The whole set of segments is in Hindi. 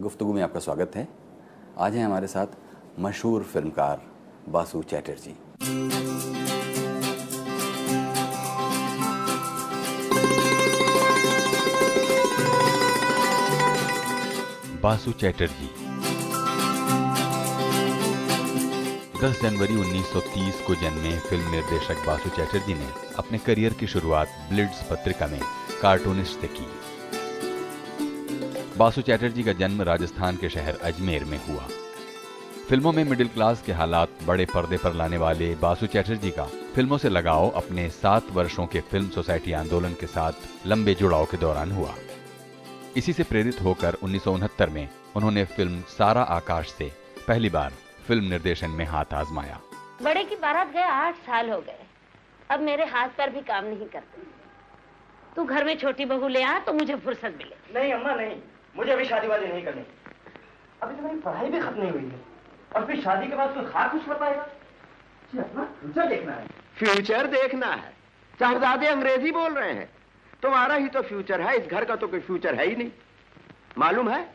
गुफ्तगु में आपका स्वागत है। आज हैं हमारे साथ मशहूर फिल्मकार बासु चैटर्जी। बासु चैटर्जी। 10 जनवरी 1930 को जन्मे फ़िल्म निर्देशक बासु चैटर्जी ने अपने करियर की शुरुआत ब्लिड्स पत्रिका में कार्टूनिस्ट से की। बासु चैटर्जी का जन्म राजस्थान के शहर अजमेर में हुआ। फ़िल्मों में मिडिल क्लास के हालात बड़े पर्दे पर लाने वाले बासु चैटर्जी का फ़िल्मों से लगाव अपने सात वर्षों के फ़िल्म सोसाइटी आंदोलन के साथ लंबे जुड़ाव के दौरान हुआ। इसी से प्रेरित होकर उन्नीस सौ उनहत्तर में उन्होंने फ़िल्म सारा आकाश से पहली बार फ़िल्म निर्देशन में हाथ आजमाया। बड़े की बारात गए आठ साल हो गए। अब मेरे हाथ पर भी काम नहीं करते। तू घर में छोटी बहू ले आ तो मुझे फुर्सत मिले। नहीं अम्मा नहीं। मुझे अभी शादी वादी नहीं करनी। अभी तो मेरी पढ़ाई भी खत्म नहीं हुई है। और फिर शादी के बाद कोई खास कुछ बताएगा अपना फ्यूचर देखना है। फ्यूचर देखना है। शहजादे अंग्रेज़ी बोल रहे हैं। तुम्हारा ही तो फ्यूचर है इस घर का तो कोई फ्यूचर है ही नहीं। मालूम है?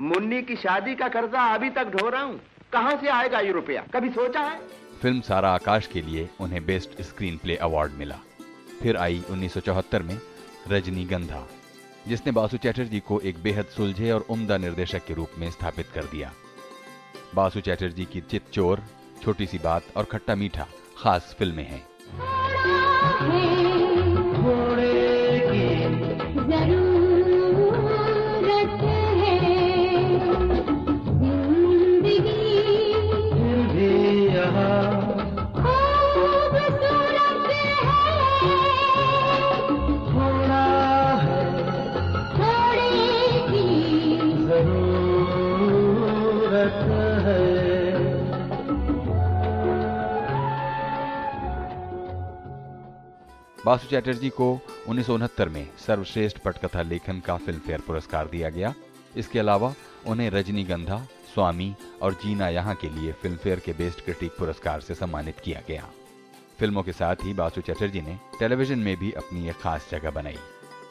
मुन्नी की शादी का कर्जा अभी तक ढो रहा हूँ। कहाँ से आएगा ये रुपया? कभी सोचा है? फ़िल्म सारा आकाश के लिए उन्हें बेस्ट स्क्रीन प्ले अवार्ड मिला। फिर आई 1974 में रजनीगंधा। जिसने बासु चैटर्जी को एक बेहद सुलझे और उम्दा निर्देशक के रूप में स्थापित कर दिया। बासु चैटर्जी की चित चोर, छोटी सी बात और खट्टा मीठा खास फ़िल्में हैं। बासु चैटर्जी को उन्नीस सौ उनहत्तर में सर्वश्रेष्ठ पटकथा लेखन का फ़िल्म फेयर पुरस्कार दिया गया। इसके अलावा उन्हें रजनीगंधा, स्वामी और जीना यहाँ के लिए फ़िल्म फेयर के बेस्ट क्रिटिक पुरस्कार से सम्मानित किया गया। फ़िल्मों के साथ ही बासु चैटर्जी ने टेलीविज़न में भी अपनी एक खास जगह बनाई।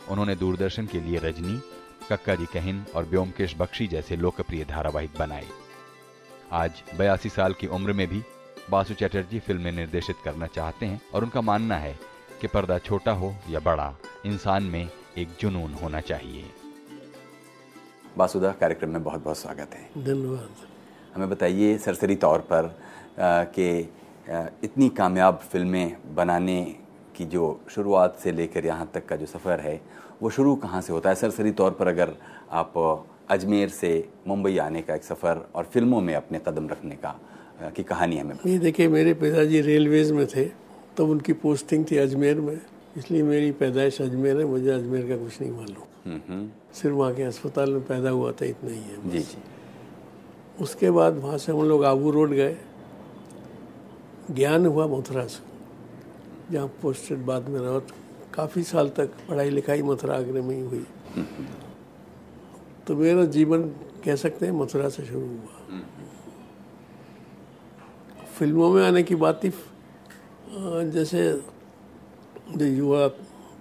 उन्होंने दूरदर्शन के लिए रजनी, कक्का जी कहिन और ब्योमकेश बख्शी जैसे लोकप्रिय धारावाहिक बनाए। आज बयासी साल की उम्र में भी बासु चैटर्जी फ़िल्में निर्देशित करना चाहते हैं और उनका मानना है कि पर्दा छोटा हो या बड़ा इंसान में एक जुनून होना चाहिए। बासुदा कार्यक्रम में बहुत बहुत स्वागत है। धन्यवाद। हमें बताइए सरसरी तौर पर कि इतनी कामयाब फ़िल्में बनाने की जो शुरुआत से लेकर यहाँ तक का जो सफ़र है वो शुरू कहाँ से होता है? सरसरी तौर पर अगर आप अजमेर से मुंबई आने का एक सफ़र और फ़िल्मों में अपने कदम रखने का की कहानी हमें ये देखिए मेरे पिताजी रेलवेज में थे। तब उनकी पोस्टिंग थी अजमेर में। इसलिए मेरी पैदाइश अजमेर है मुझे अजमेर का कुछ नहीं मालूम। सिर्फ़ वहाँ के अस्पताल में पैदा हुआ था इतना ही है जी जी। उसके बाद वहाँ से हम लोग आबू रोड गए। ज्ञान हुआ मथुरा से जहाँ पोस्टेड बाद में रहा। काफ़ी साल तक पढ़ाई लिखाई मथुरा आगरे में ही हुई। तो मेरा जीवन कह सकते हैं मथुरा से शुरू हुआ। फ़िल्मों में आने की बात ही जैसे जो युवा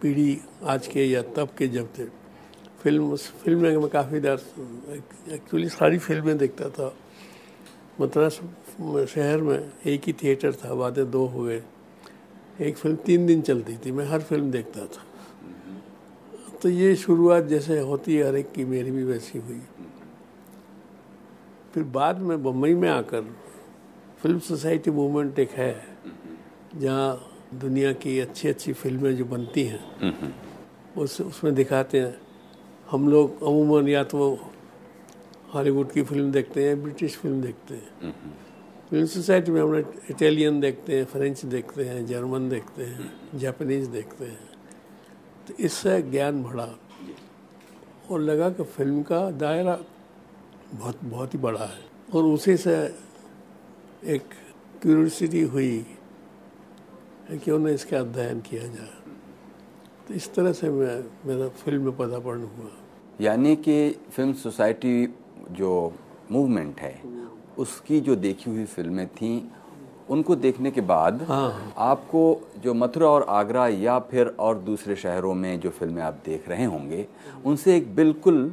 पीढ़ी आज के या तब के जब थे, फ़िल्म उस फ़िल्म में मैं काफ़ी देर एक्चुअली सारी फ़िल्में देखता था। मथुरा शहर में एक ही थिएटर था बातें दो हो गए एक फ़िल्म तीन दिन चलती थी, मैं हर फ़िल्म देखता था। तो ये शुरुआत जैसे होती है हर एक की, मेरी भी वैसी हुई। फिर बाद में बम्बई में आकर फ़िल्म सोसाइटी मूवमेंट एक है जहाँ दुनिया की अच्छी अच्छी फ़िल्में जो बनती हैं उस उसमें दिखाते हैं। हम लोग अमूमन या तो हॉलीवुड की फ़िल्म देखते हैं ब्रिटिश फ़िल्म देखते हैं। फ़िल्म सोसाइटी में हम लोग इटालियन देखते हैं फ्रेंच देखते हैं जर्मन देखते हैं जापानीज देखते हैं। तो इससे ज्ञान बढ़ा। और लगा कि फ़िल्म का दायरा बहुत बहुत ही बड़ा है। और उसी से एक क्यूरियोसिटी हुई क्यों ना इसका अध्ययन किया जाए। तो इस तरह से मैं मेरा फ़िल्म में पदार्पण हुआ। यानी कि फ़िल्म सोसाइटी जो मूवमेंट है उसकी जो देखी हुई फ़िल्में थीं उनको देखने के बाद हाँ। आपको जो मथुरा और आगरा या फिर और दूसरे शहरों में जो फ़िल्में आप देख रहे होंगे उनसे एक बिल्कुल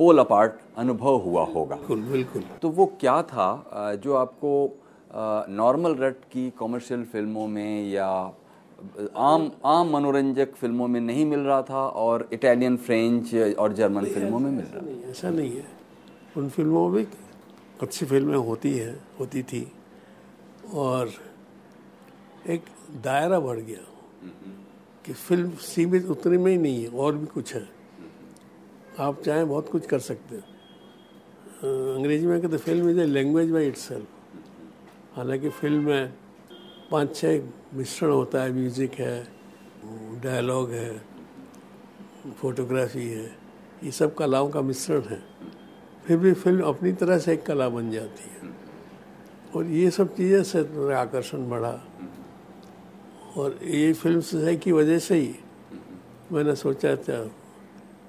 पोल अपार्ट अनुभव हुआ होगा। बिल्कुल बिल्कुल। तो वो क्या था जो आपको नॉर्मल रट की कॉमर्शियल फ़िल्मों में या आम आम मनोरंजक फ़िल्मों में नहीं मिल रहा था और इटालियन फ्रेंच और जर्मन फ़िल्मों में मिल रहा नहीं ऐसा नहीं है। उन फ़िल्मों में भी अच्छी फ़िल्में होती हैं होती थी। और एक दायरा बढ़ गया कि फ़िल्म सीमित उतने में ही नहीं है और भी कुछ है। आप चाहें बहुत कुछ कर सकते हैं। अंग्रेज़ी में कहते film is a language by its हालाँकि फ़िल्म में पाँच छः मिश्रण होता है, म्यूज़िक है, डायलॉग है, फोटोग्राफी है, ये सब कलाओं का मिश्रण है। फिर भी फ़िल्म अपनी तरह से एक कला बन जाती है। और ये सब चीज़ें से आकर्षण बढ़ा। और ये फ़िल्म सोसाइटी की वजह से ही मैंने सोचा था,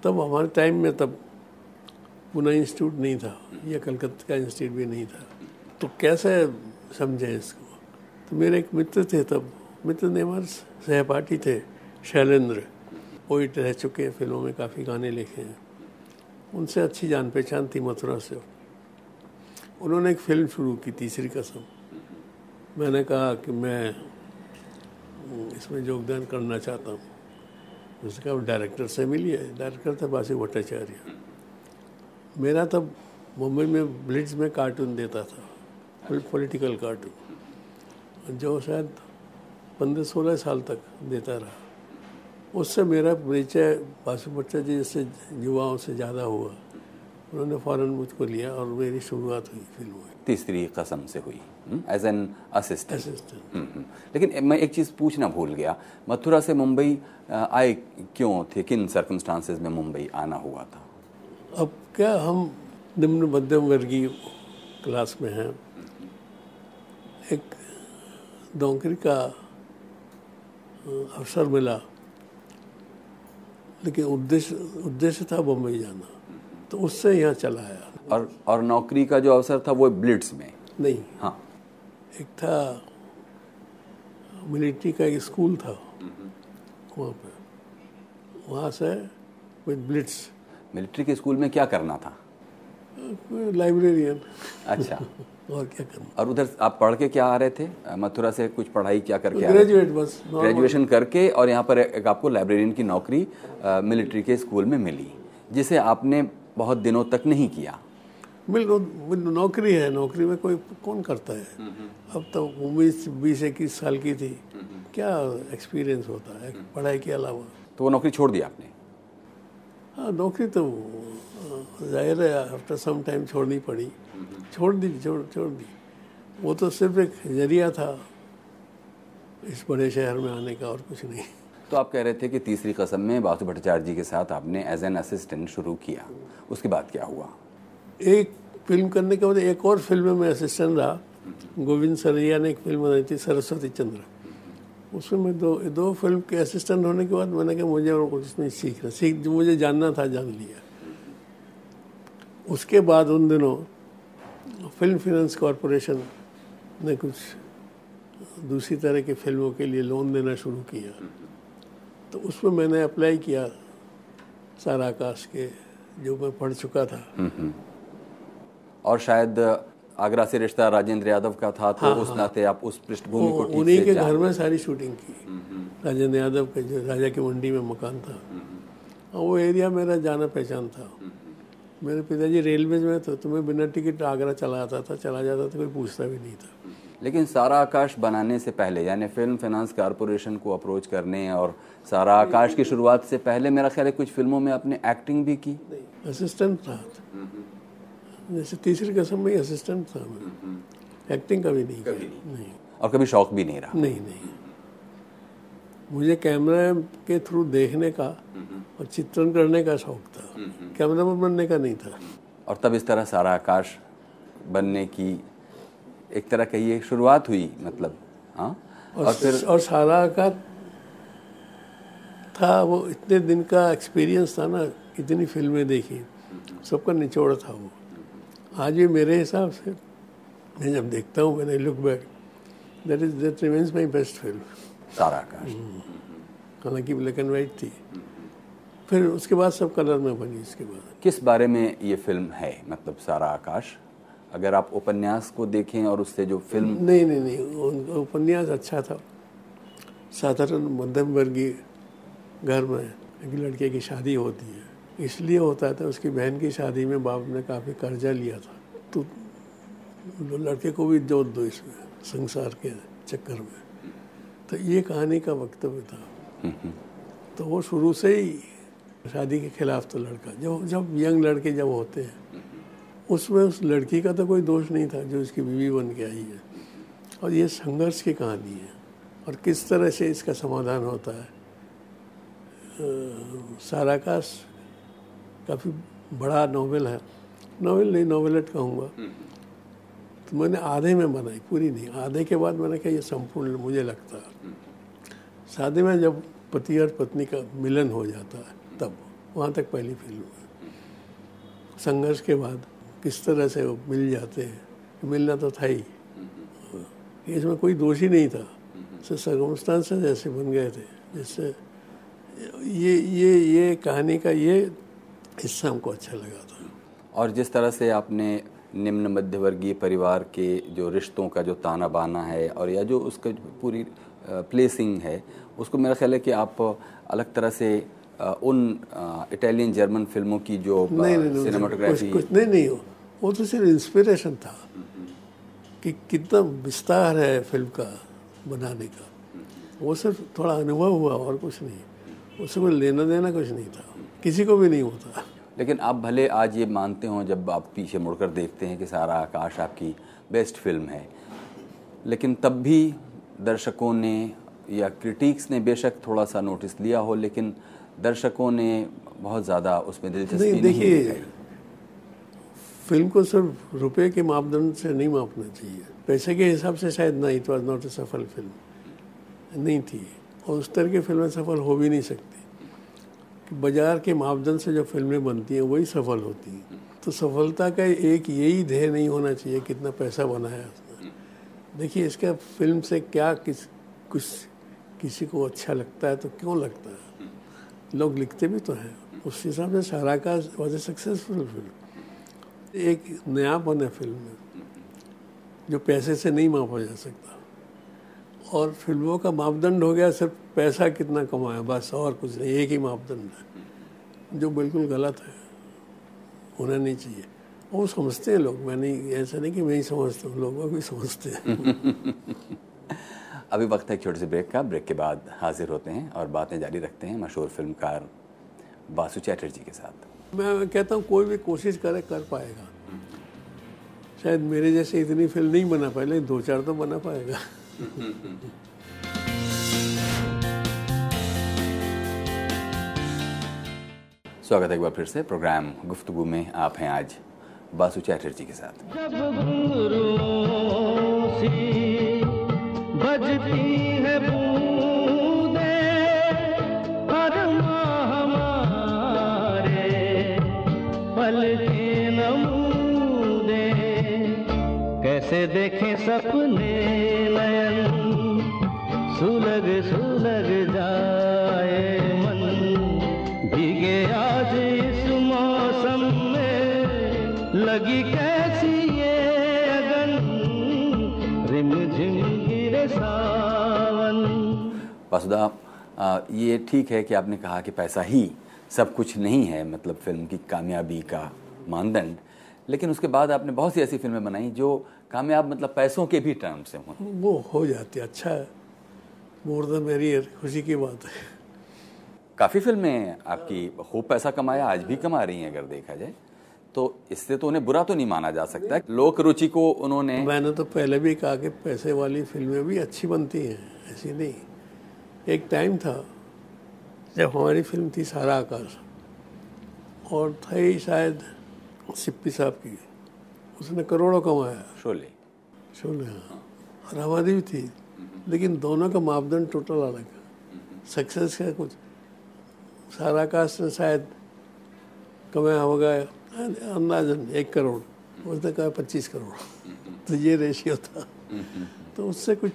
तब हमारे टाइम में तब पुणे इंस्टीट्यूट नहीं था, या कलकत्ता का इंस्टीट्यूट भी नहीं था। तो कैसे समझे इसको। तो मेरे एक मित्र थे तब, मित्र ने सहपाठी थे, शैलेंद्र। पोइट रह चुके हैं फ़िल्मों में काफ़ी गाने लिखे हैं। उनसे अच्छी जान पहचान थी मथुरा से। उन्होंने एक फ़िल्म शुरू की, तीसरी कसम। मैंने कहा कि मैं इसमें योगदान करना चाहता हूँ। उसने कहा डायरेक्टर से मिलिए। डायरेक्टर थे बासी भट्टाचार्य। मेरा तब मुंबई में ब्लिट्स में कार्टून देता था। पॉलिटिकल कार्टून जो शायद पंद्रह सोलह साल तक देता रहा। उससे मेरा परिचय बासु बच्चा जी जैसे युवाओं से ज़्यादा हुआ। उन्होंने फ़ौरन मुझको लिया और मेरी शुरुआत हुई फ़िल्म में। तीसरी कसम से हुई एज एन असिस्टेंट असिस्टेंट लेकिन मैं एक चीज़ पूछना भूल गया। मथुरा से मुंबई आए क्यों थे? किन सर्कमस्टांसेस में मुंबई आना हुआ था? अब क्या हम निम्न मध्यम वर्गीय क्लास में हैं? एक नौकरी का अवसर मिला। लेकिन उद्देश्य उद्देश्य था बम्बई जाना। तो उससे यहाँ चला आया। और और नौकरी का जो अवसर था वो ब्लिट्स में? नहीं। हाँ। एक था मिलिट्री का एक स्कूल था। वहाँ पे। वहाँ से विद ब्लिट्स। मिलिट्री के स्कूल में क्या करना था? लाइब्रेरियन अच्छा। और क्या करना? और उधर आप पढ़ के क्या आ रहे थे? मथुरा से कुछ पढ़ाई क्या करके ग्रेजुएट बस ग्रेजुएशन करके और यहाँ पर एक आपको लाइब्रेरियन की नौकरी मिलिट्री के स्कूल में मिली जिसे आपने बहुत दिनों तक नहीं किया। मिल नौकरी है नौकरी में कोई कौन करता है? अब तो उन्नीस बीस इक्कीस साल की थी। क्या एक्सपीरियंस होता है पढ़ाई के अलावा? तो वो नौकरी छोड़ दी आपने? हाँ नौकरी तो ज़ाहिर है आफ्टर सम टाइम छोड़नी पड़ी। छोड़ दी छोड़ छोड़ दी। वो तो सिर्फ़ एक ज़रिया था इस बड़े शहर में आने का और कुछ नहीं। तो आप कह रहे थे कि तीसरी कसम में बासु भट्टाचार्य जी के साथ आपने एज एन असिस्टेंट शुरू किया। उसके बाद क्या हुआ? एक फ़िल्म करने के बाद एक और फ़िल्म में असिस्टेंट रहा। गोविंद सरैया ने एक फ़िल्म बनाई थी सरस्वती चंद्र। उसमें मैं दो दो फ़िल्म के असिस्टेंट होने के बाद मैंने कहा, मुझे और कुछ नहीं सीखना। सीख जो मुझे जानना था, जान लिया। उसके बाद उन दिनों फ़िल्म फाइनेंस कॉरपोरेशन ने कुछ दूसरी तरह की फ़िल्मों के लिए लोन देना शुरू किया। तो उसमें मैंने अप्लाई किया सारा आकाश के, जो मैं पढ़ चुका था। और शायद आगरा से रिश्ता राजेंद्र यादव का था तो हाँ, उस नाते आप उस पृष्ठभूमि को उन्हीं के घर में सारी शूटिंग की। राजेंद्र यादव के जो राजा की मंडी में मकान था। और वो एरिया मेरा जाना पहचान था। मेरे पिताजी रेलवे में तो तुम्हें बिना टिकट आगरा चला आता था चला जाता था कोई पूछता भी नहीं था। लेकिन सारा आकाश बनाने से पहले यानी फ़िल्म फाइनेंस कारपोरेशन को अप्रोच करने और सारा आकाश की शुरुआत से पहले मेरा ख्याल है कुछ फ़िल्मों में आपने एक्टिंग भी की। असिस्टेंट था। जैसे तीसरी कसम में असिस्टेंट था मैं। एक्टिंग कभी नहीं किया। नहीं। नहीं। और कभी शौक भी नहीं रहा। नहीं नहीं। मुझे कैमरा के थ्रू देखने का और चित्रण करने का शौक था। कैमरामैन बनने का नहीं था। और तब इस तरह सारा आकाश बनने की एक तरह कहिए शुरुआत हुई मतलब हाँ? और फिर और सारा का था वो इतने दिन का एक्सपीरियंस था ना इतनी फ़िल्में देखी। सबका निचोड़ था वो। आज भी मेरे हिसाब से मैं जब देखता हूँ मैंने look back that is that remains my best film Sara Akash हालाँकि ब्लैक एंड वाइट थी। फिर उसके बाद सब कलर में बनी इसके बाद। किस बारे में ये फ़िल्म है? मतलब सारा आकाश अगर आप उपन्यास को देखें और उससे जो फ़िल्म नहीं नहीं नहीं उपन्यास अच्छा था। साधारण मध्यम वर्गीय घर में एक लड़के की शादी होती है। इसलिए होता था, उसकी बहन की शादी में बाप ने काफ़ी कर्जा लिया था। तो लड़के को भी जोत दो इसमें, संसार के चक्कर में। तो ये कहानी का वक्तव्य था। तो वो शुरू से ही शादी के खिलाफ तो लड़का। जब जब यंग लड़के जब होते हैं, उसमें उस लड़की का तो कोई दोष नहीं था, जो उसकी बीवी बन के आई है। और ये संघर्ष की कहानी है। और किस तरह से इसका समाधान होता है साराकाश काफ़ी बड़ा नावल है। नॉवेल नहीं, नॉवेलेट कहूँगा। तो मैंने आधे में बनाई, पूरी नहीं। आधे के बाद मैंने कहा, ये संपूर्ण मुझे लगता है। शादी में जब पति और पत्नी का मिलन हो जाता है, तब। वहाँ तक पहली फ़िल्म है संघर्ष के बाद किस तरह से वो मिल जाते हैं मिलना तो था ही। इसमें कोई दोषी नहीं था। सरकमस्टांस जैसे बन गए थे, जिससे ये ये ये कहानी का ये हिस्सा हमको अच्छा लगा था। और जिस तरह से आपने निम्न मध्यवर्गीय परिवार के जो रिश्तों का जो ताना बाना है और या जो उसका पूरी प्लेसिंग है उसको मेरा ख्याल है कि आप अलग तरह से उन इटालियन जर्मन फ़िल्मों की जो सिनेमाटोग्राफी कुछ, कुछ नहीं नहीं वो तो सिर्फ़ इंस्पिरेशन था कि कितना विस्तार है फ़िल्म का बनाने का। वो सिर्फ़ थोड़ा अनुभव हुआ और कुछ नहीं। कोई लेना देना कुछ नहीं था। किसी को भी नहीं होता। लेकिन आप भले आज ये मानते हो जब आप पीछे मुड़कर देखते हैं कि सारा आकाश आपकी बेस्ट फ़िल्म है लेकिन तब भी दर्शकों ने या क्रिटिक्स ने बेशक थोड़ा सा नोटिस लिया हो लेकिन दर्शकों ने बहुत ज़्यादा उसमें दिलचस्पी नहीं देखिए फ़िल्म को सिर्फ़ रुपए के मापदंड से नहीं मापना चाहिए। पैसे के हिसाब से शायद ना इट वॉज़ नॉट ए सफल फ़िल्म। नहीं थी। और उस तरह की फ़िल्में सफल हो भी नहीं सकती। कि बाज़ार के मापदंड से जो फ़िल्में बनती हैं, वही सफल होती हैं। तो सफलता का एक यही ध्येय नहीं होना चाहिए कितना पैसा बनाया उसने। देखिए, इसका फ़िल्म से क्या किस, कुछ किसी को अच्छा लगता है तो क्यों लगता है? लोग लिखते भी तो हैं। उस हिसाब से सारा का वॉज़ ए सक्सेसफुल फ़िल्म एक नयापन है फ़िल्म में, जो पैसे से नहीं मापा जा सकता। और फ़िल्मों का मापदंड हो गया सिर्फ़ पैसा कितना कमाया बस और कुछ नहीं एक ही मापदंड है। जो बिल्कुल गलत है होना नहीं चाहिए। वो समझते हैं लोग मैं नहीं ऐसा नहीं कि मैं ही समझता हूँ लोग भी समझते हैं। अभी वक्त है एक छोटे से ब्रेक का ब्रेक के बाद हाजिर होते हैं और बातें जारी रखते हैं मशहूर फिल्मकार बासु चैटर्जी के साथ। मैं कहता हूँ कोई भी कोशिश करे कर पाएगा। शायद मेरे जैसे इतनी फ़िल्म नहीं बना पाए लेकिन दो चार तो बना पाएगा। स्वागत है एक बार फिर से। प्रोग्राम गुफ्तगु में आप हैं आज बासु चैटर्जी के साथ। कैसे देखें सपने सुलग सुलग जाए लगी कैसी ये अगन रिम झिम गिरे सावन। वसुदा ये ठीक है कि आपने कहा कि पैसा ही सब कुछ नहीं है मतलब फ़िल्म की कामयाबी का मानदंड लेकिन उसके बाद आपने बहुत सी ऐसी फ़िल्में बनाई जो कामयाब मतलब पैसों के भी टर्म से हों। वो हो जाती अच्छा है। मोर द मेरी खुशी की बात है। काफ़ी फ़िल्में आपकी खूब पैसा कमाया आज भी कमा रही हैं अगर देखा जाए। तो इससे तो उन्हें बुरा तो नहीं माना जा सकता लोक रुचि को उन्होंने मैंने तो पहले भी कहा कि पैसे वाली फ़िल्में भी अच्छी बनती हैं ऐसी नहीं। एक टाइम था जब हमारी फ़िल्म थी सारा आकाश और था शायद सिप्पी साहब की। उसने करोड़ों कमाया। शोले। शोले हाँ। और हमारी भी थी लेकिन दोनों का मापदंड टोटल अलग है। सक्सेस का कुछ। सारा कास्ट ने शायद कमाया होगा अंदाजन एक करोड़ उसने कहा पच्चीस करोड़। तो ये रेशियो था। तो उससे कुछ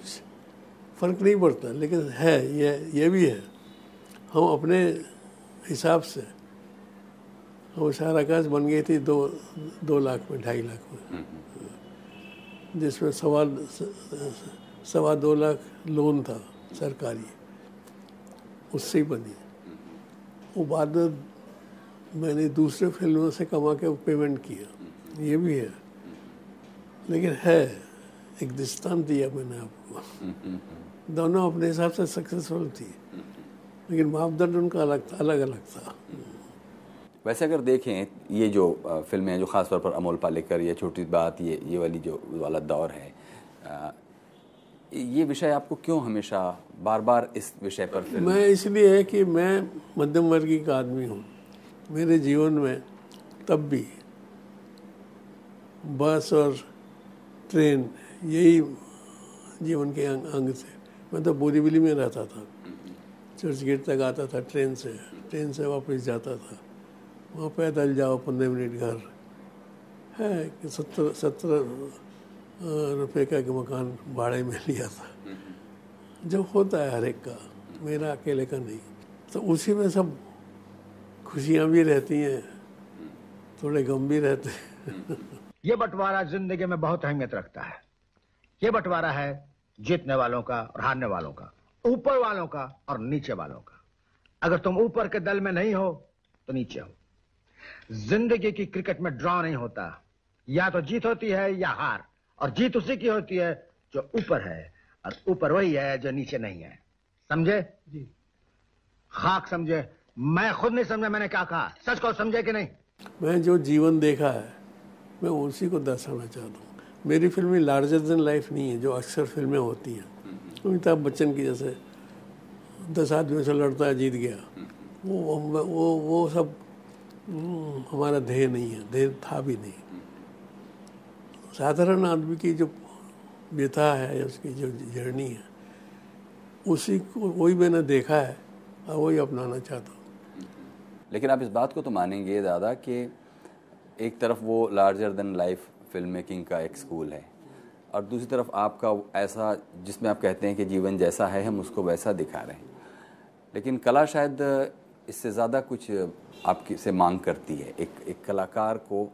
फ़र्क नहीं पड़ता, लेकिन है, ये ये भी है। हम अपने हिसाब से, हम सारा आकाश बन गई थी दो दो लाख में, ढाई लाख में। जिसमें सवा सवा दो लाख लोन था सरकारी। उससे ही बनी। वो बाद में मैंने दूसरे फ़िल्मों से कमा के पेमेंट किया। ये भी है। लेकिन है एक दृष्टांत दिया मैंने आपको। दोनों अपने हिसाब से सक्सेसफुल थी। लेकिन मापदंड उनका अलग था अलग अलग था। वैसे अगर देखें ये जो फ़िल्में हैं जो ख़ास तौर पर अमोल पालेकर या छोटी बात ये ये वाली जो वाला दौर है ये विषय आपको क्यों हमेशा बार बार इस विषय पर मैं इसलिए है कि मैं मध्यम वर्गीय का आदमी हूँ। मेरे जीवन में तब भी बस और ट्रेन यही जीवन के अंग, अंग थे। मैं तो बोरीवली में रहता था। चर्च गेट तक आता था ट्रेन से। ट्रेन से वापस जाता था। वहाँ पैदल जाओ पंद्रह मिनट घर। है कि सत्तर सत्तर रुपये का एक मकान भाड़े में लिया था। जब होता है हर एक का मेरा अकेले का नहीं। तो उसी में सब खुशियाँ भी रहती हैं थोड़े गम भी रहते हैं। ये बंटवारा ज़िंदगी में बहुत अहमियत रखता है। ये बंटवारा है जीतने वालों का और हारने वालों का ऊपर वालों का और नीचे वालों का। अगर तुम ऊपर के दल में नहीं हो तो नीचे हो। ज़िंदगी की क्रिकेट में ड्रॉ नहीं होता। या तो जीत होती है या हार और जीत उसी की होती है जो ऊपर है और ऊपर वही है जो नीचे नहीं है। समझे? जी। खाक समझे? मैं खुद नहीं समझा मैंने क्या कहा। सच को समझे कि नहीं? मैं जो जीवन देखा है मैं उसी को दर्शाना चाहता हूँ। मेरी फ़िल्में लार्जर देन लाइफ नहीं है जो अक्सर फ़िल्में होती हैं। अमिताभ बच्चन की जैसे दस आदमियों से लड़ता है जीत गया। वो वो वो, वो सब हम्म, हमारा ध्येय नहीं है ध्येय था भी नहीं। साधारण आदमी की जो व्यथा है या उसकी जो जर्नी है उसी को वही मैंने देखा है और वही अपनाना चाहता हूँ। लेकिन आप इस बात को तो मानेंगे दादा कि एक तरफ़ वो larger than life film making का एक स्कूल है और दूसरी तरफ़ आपका ऐसा, जिसमें आप कहते हैं कि जीवन जैसा है, हम उसको वैसा दिखा रहे हैं। लेकिन कला शायद इससे ज़्यादा कुछ आपकी से मांग करती है। एक एक कलाकार को,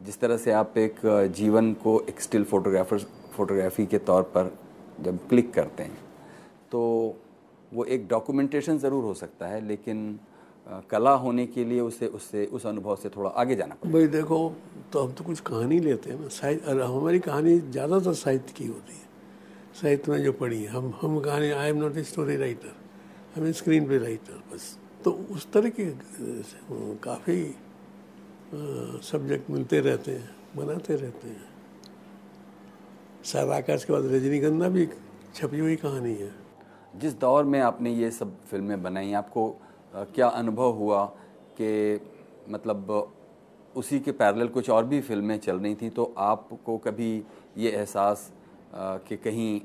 जिस तरह से आप एक जीवन को एक स्टिल फोटोग्राफर फोटोग्राफी के तौर पर जब क्लिक करते हैं तो वो एक डॉक्यूमेंटेशन ज़रूर हो सकता है, लेकिन कला होने के लिए उसे उससे उस अनुभव से थोड़ा आगे जाना पड़ता भाई देखो तो हम तो कुछ कहानी लेते हैं ना। साहित्य हमारी कहानी ज़्यादातर साहित्य की होती है। साहित्य में जो पढ़ी है। हम हम कहानी I am not a story writer I am screenplay writer बस। तो उस तरह के काफ़ी सब्जेक्ट मिलते रहते हैं बनाते रहते हैं। सारा आकाश के बाद रजनीगंधा भी छपी हुई कहानी है। जिस दौर में आपने ये सब फ़िल्में बनाई आपको क्या अनुभव हुआ कि मतलब उसी के पैरेलल कुछ और भी फ़िल्में चल रही थी? तो आपको कभी ये एहसास कि कहीं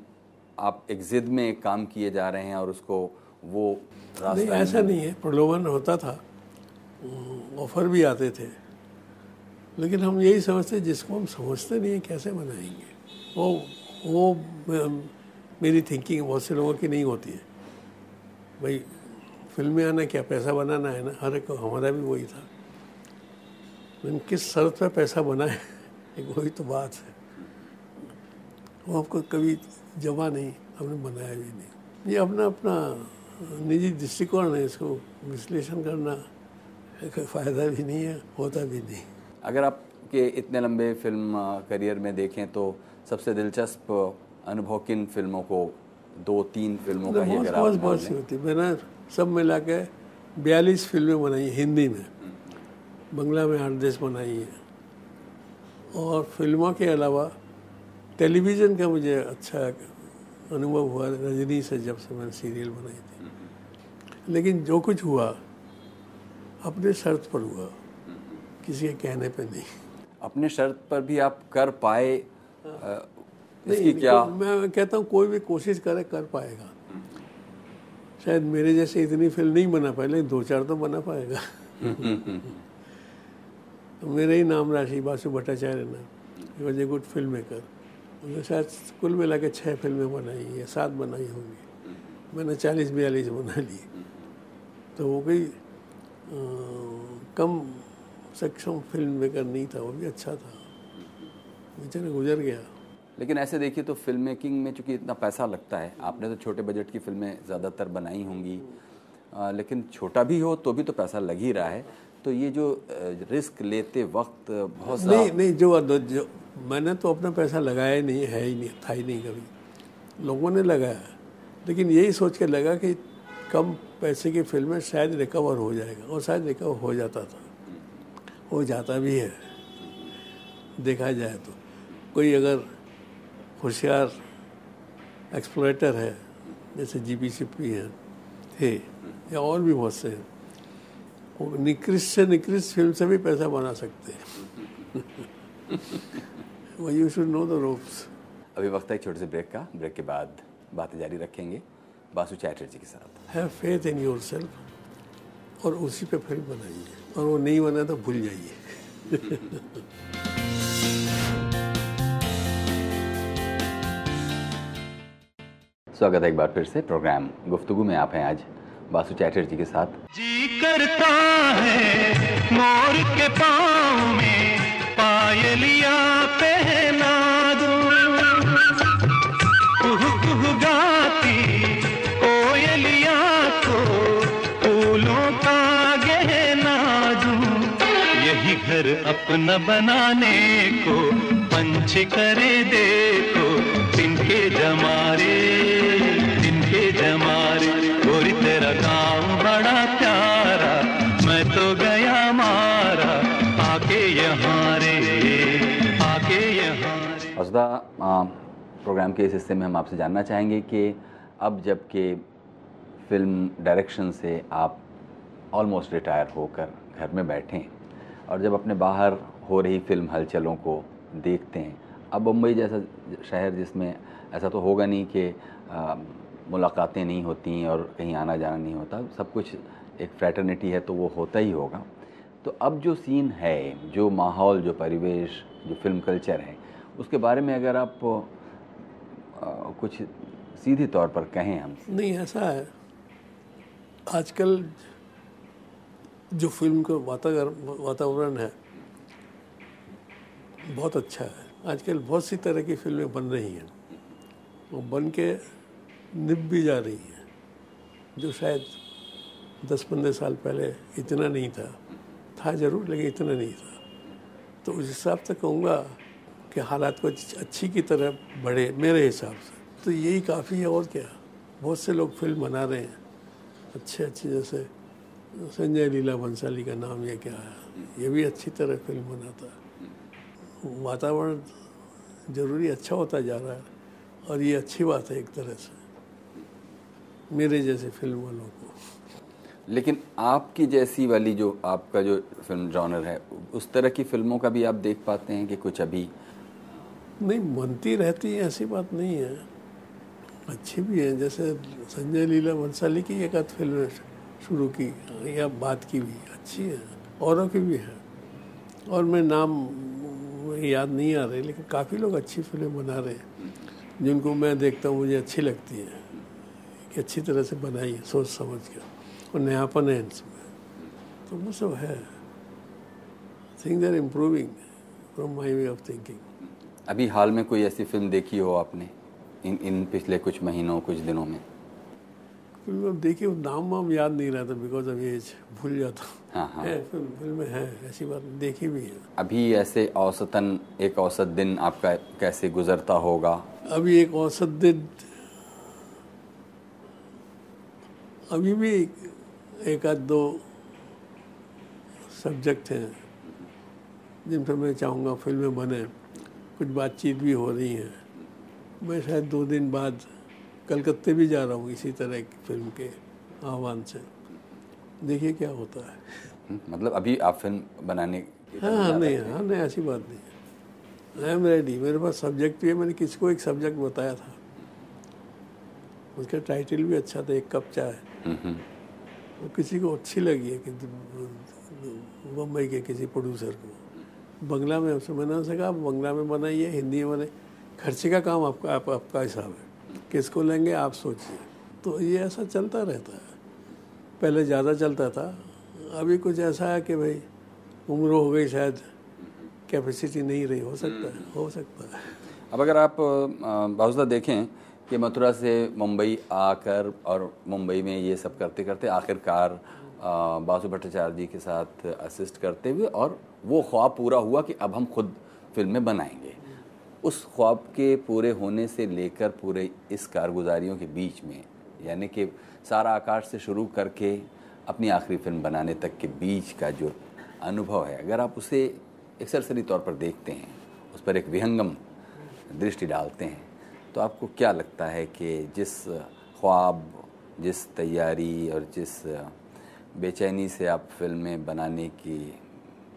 आप एक जिद में काम किए जा रहे हैं और उसको वो नहीं ऐसा नहीं है। प्रलोभन होता था। ऑफ़र भी आते थे। लेकिन हम यही समझते जिसको हम समझते नहीं है कैसे बनाएँगे वो वो मेरी थिंकिंग बहुत से लोगों की नहीं होती है। भाई फ़िल्म में आना क्या पैसा बनाना है ना? हर एक को हमारा भी वही था। लेकिन किस शर्त पर पैसा बनाए एक वही तो बात है। वो आपको कभी जमा नहीं हमने बनाया भी नहीं। ये अपना अपना निजी दृष्टिकोण है इसको विश्लेषण करना कोई फ़ायदा भी नहीं है होता भी नहीं। अगर आपके इतने लंबे फ़िल्म करियर में देखें तो सबसे दिलचस्प अनुभव किन फ़िल्मों को दो तीन फ़िल्मों का ही बहुत बहुत। होती मैंने सब मिला के बयालीस फ़िल्में बनाई हैं हिंदी में। बंगला में आठ देश बनाई है। और फ़िल्मों के अलावा टेलीविज़न का मुझे अच्छा अनुभव हुआ रजनी से जब से मैंने सीरियल बनाई थी। लेकिन जो कुछ हुआ अपने शर्त पर हुआ किसी के कहने पे नहीं। अपने शर्त पर भी आप कर पाए अ, इसकी नहीं, क्या मैं कहता हूँ कोई भी कोशिश करे कर पाएगा। शायद मेरे जैसे इतनी फ़िल्म नहीं बना पाए, लेकिन दो चार तो बना पाएगा। तो मेरे ही नाम राशि बासु भट्टाचार्य ने was a good film maker उन्होंने शायद कुल मिला के छः फ़िल्में बनाई या सात बनाई होंगी। मैंने चालीस बयालीस बना ली। तो वो गई कम सक्षम फ़िल्म मेकर नहीं था, वो भी अच्छा था। बेचारा गुजर गया। लेकिन ऐसे देखिए तो फ़िल्म मेकिंग में चूँकि इतना पैसा लगता है आपने तो छोटे बजट की फ़िल्में ज़्यादातर बनाई होंगी। लेकिन छोटा भी हो तो भी तो पैसा लग ही रहा है। तो ये जो रिस्क लेते वक्त बहुत नहीं नहीं जो, जो मैंने तो अपना पैसा लगाया नहीं है ही नहीं था ही नहीं कभी। लोगों ने लगाया। लेकिन यही सोच के लगा कि कम पैसे की फ़िल्में शायद रिकवर हो जाएगा और शायद रिकवर हो जाता था। हो जाता भी है। देखा जाए तो। कोई अगर होशियार एक्सप्लोरेटर है जैसे जी पी सी पी हैं थे या और भी बहुत से। हैं वो निकृष्ट से निकृष्ट फ़िल्म से भी पैसा बना सकते हैं। वो you should know the ropes अभी वक्त है छोटे से ब्रेक का। ब्रेक के बाद बातें जारी रखेंगे। बासु चैटर्जी के साथ। Have faith in yourself और उसी पे फ़िल्म बनाइए। और वो नहीं बना तो भूल जाइए। स्वागत है एक बार फिर से प्रोग्राम गुफ्तगु में आप हैं आज, बासु चैटर्जी के साथ। जी करता है, मोर के पाँव में पायलिया पहना कुह गाती कोयलिया को फूलों का गहना दूँ। यही घर अपना बनाने को पंच करे देखो तिनके जमारे गाँव बड़ा प्यारा, मैं तो गया मारा, आके यहाँ रे, आके यहाँ असदा प्रोग्राम के इस हिस्से में हम आपसे जानना चाहेंगे कि अब जबकि फ़िल्म डायरेक्शन से आप ऑलमोस्ट रिटायर होकर घर में बैठें और जब अपने बाहर हो रही फ़िल्म हलचलों को देखते हैं, अब मुंबई जैसा शहर जिसमें ऐसा तो होगा नहीं कि मुलाकातें नहीं होती और कहीं आना जाना नहीं होता। सब कुछ एक फ्रैटर्निटी है तो वो होता ही होगा। तो अब जो सीन है जो माहौल जो परिवेश जो फ़िल्म कल्चर है उसके बारे में अगर आप आ, कुछ सीधे तौर पर कहें हम। नहीं ऐसा है। आजकल जो फ़िल्म का वातावरण वातावरण है बहुत अच्छा है। आजकल बहुत सी तरह की फ़िल्में बन रही हैं। वो बन के निभ भी जा रही है, जो शायद दस पंद्रह साल पहले इतना नहीं था। था ज़रूर, लेकिन इतना नहीं था। तो उस हिसाब से कहूँगा कि हालात को अच्छी की तरह बढ़े, मेरे हिसाब से। तो यही काफ़ी है, और क्या? बहुत से लोग फ़िल्म बना रहे हैं। अच्छे अच्छे, जैसे संजय लीला बंसाली का नाम ये क्या है? ये भी अच्छी तरह फ़िल्म बनाता है। वातावरण ज़रूरी अच्छा होता जा रहा है, और ये अच्छी बात है एक तरह से। मेरे जैसे फ़िल्म वालों को। लेकिन आपकी जैसी वाली जो आपका जो फ़िल्म जॉनर है उस तरह की फ़िल्मों का भी आप देख पाते हैं कि कुछ अभी? नहीं बनती रहती है ऐसी बात नहीं है। अच्छी भी है जैसे संजय लीला बंसाली की एक आध फ़िल्म शुरू की या बात की भी अच्छी है औरों की भी है। और मैं नाम याद नहीं आ रहे लेकिन काफ़ी लोग अच्छी फ़िल्म बना रहे हैं जिनको मैं देखता हूँ मुझे अच्छी लगती है। कि अच्छी तरह से बनाई है सोच समझ के। और नयापन है इसमें। तो वो सब है। Things are improving from my way of thinking अभी हाल में कोई ऐसी फ़िल्म देखी हो आपने? इन इन पिछले कुछ महीनों कुछ दिनों में? फ़िल्म अब देखिए नाम वाम याद नहीं रहता बिकॉज़ ऑफ़ एज भूल जाता हाँ। हाँ है। फ़िल्म फ़िल्में हैं ऐसी बात देखी भी है। अभी ऐसे औसतन एक औसत दिन आपका कैसे गुजरता होगा? अभी एक औसत दिन अभी भी एक आध दो सब्जेक्ट हैं जिन पर मैं चाहूँगा फ़िल्में बने। कुछ बातचीत भी हो रही हैं। मैं शायद दो दिन बाद कलकत्ते भी जा रहा हूँ इसी तरह की फ़िल्म के आह्वान से। देखिए क्या होता है। मतलब अभी आप फ़िल्म बनाने हाँ हाँ नहीं हाँ? नहीं ऐसी बात नहीं आई एम रेडी मेरे पास सब्जेक्ट भी है मैंने किसको एक सब्जेक्ट बताया था। उसका टाइटल भी अच्छा था एक कप चाय। वो किसी को अच्छी लगी है कि मुंबई के किसी प्रोड्यूसर को। बंगला में उससे मैंने उनसे कहा बंगला में बनाइए हिंदी में बने खर्चे का काम आपका आप, आपका हिसाब है। किसको लेंगे आप सोचिए। तो ये ऐसा चलता रहता है। पहले ज़्यादा चलता था। अभी कुछ ऐसा है कि भाई उम्र हो गई शायद। कैपेसिटी नहीं रही। हो सकता है हो सकता है। अब अगर आप बाउजदा देखें कि मथुरा से मुंबई आकर और मुंबई में ये सब करते करते आखिरकार बासु भट्टाचार्य जी के साथ असिस्ट करते हुए और वो ख्वाब पूरा हुआ कि अब हम खुद फ़िल्में बनाएँगे। उस ख्वाब के पूरे होने से लेकर पूरे इस कारगुजारियों के बीच में, यानी कि सारा आकाश से शुरू करके अपनी आखिरी फ़िल्म बनाने तक के बीच का जो अनुभव है, अगर आप उसे एक सरसरी तौर पर देखते हैं, उस पर एक विहंगम दृष्टि डालते हैं तो आपको क्या लगता है कि जिस ख्वाब, जिस तैयारी और जिस बेचैनी से आप फ़िल्में बनाने की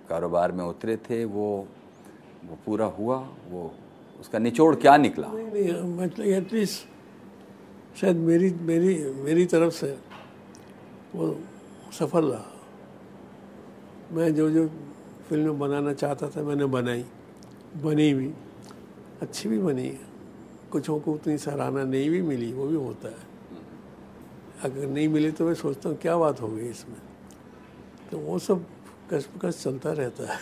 कारोबार में उतरे थे, वो वो पूरा हुआ? वो, उसका निचोड़ क्या निकला? नहीं नहीं मतलब एटलीस्ट शायद मेरी मेरी मेरी तरफ़ से वो सफल रहा। मैं जो जो फ़िल्म बनाना चाहता था, मैंने बनाई। बनी भी, अच्छी भी बनी है। कुछों को उतनी सराहना नहीं भी मिली, वो भी होता है। अगर नहीं मिले तो मैं सोचता हूँ, क्या बात हो गई इसमें? तो वो सब कस चलता रहता है।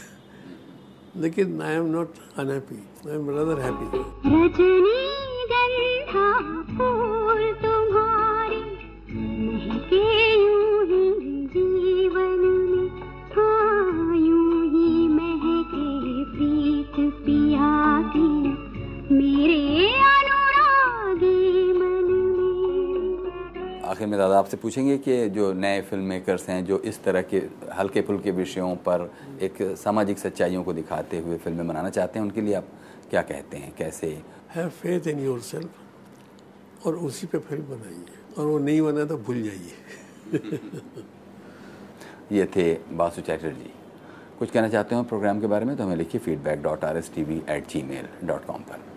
लेकिन I am not unhappy I am rather happy आखिर में दादा आपसे पूछेंगे कि जो नए फ़िल्म मेकर्स हैं जो इस तरह के हल्के फुल्के विषयों पर एक सामाजिक सच्चाइयों को दिखाते हुए फ़िल्में बनाना चाहते हैं उनके लिए आप क्या कहते हैं? कैसे? Have faith in yourself और उसी पे फ़िल्म बनाइए और वो नहीं बना तो भूल जाइए। ये थे बासु चैटर्जी। कुछ कहना चाहते हो प्रोग्राम के बारे में तो हमें लिखिए feedback dot R S T V at Gmail dot com पर।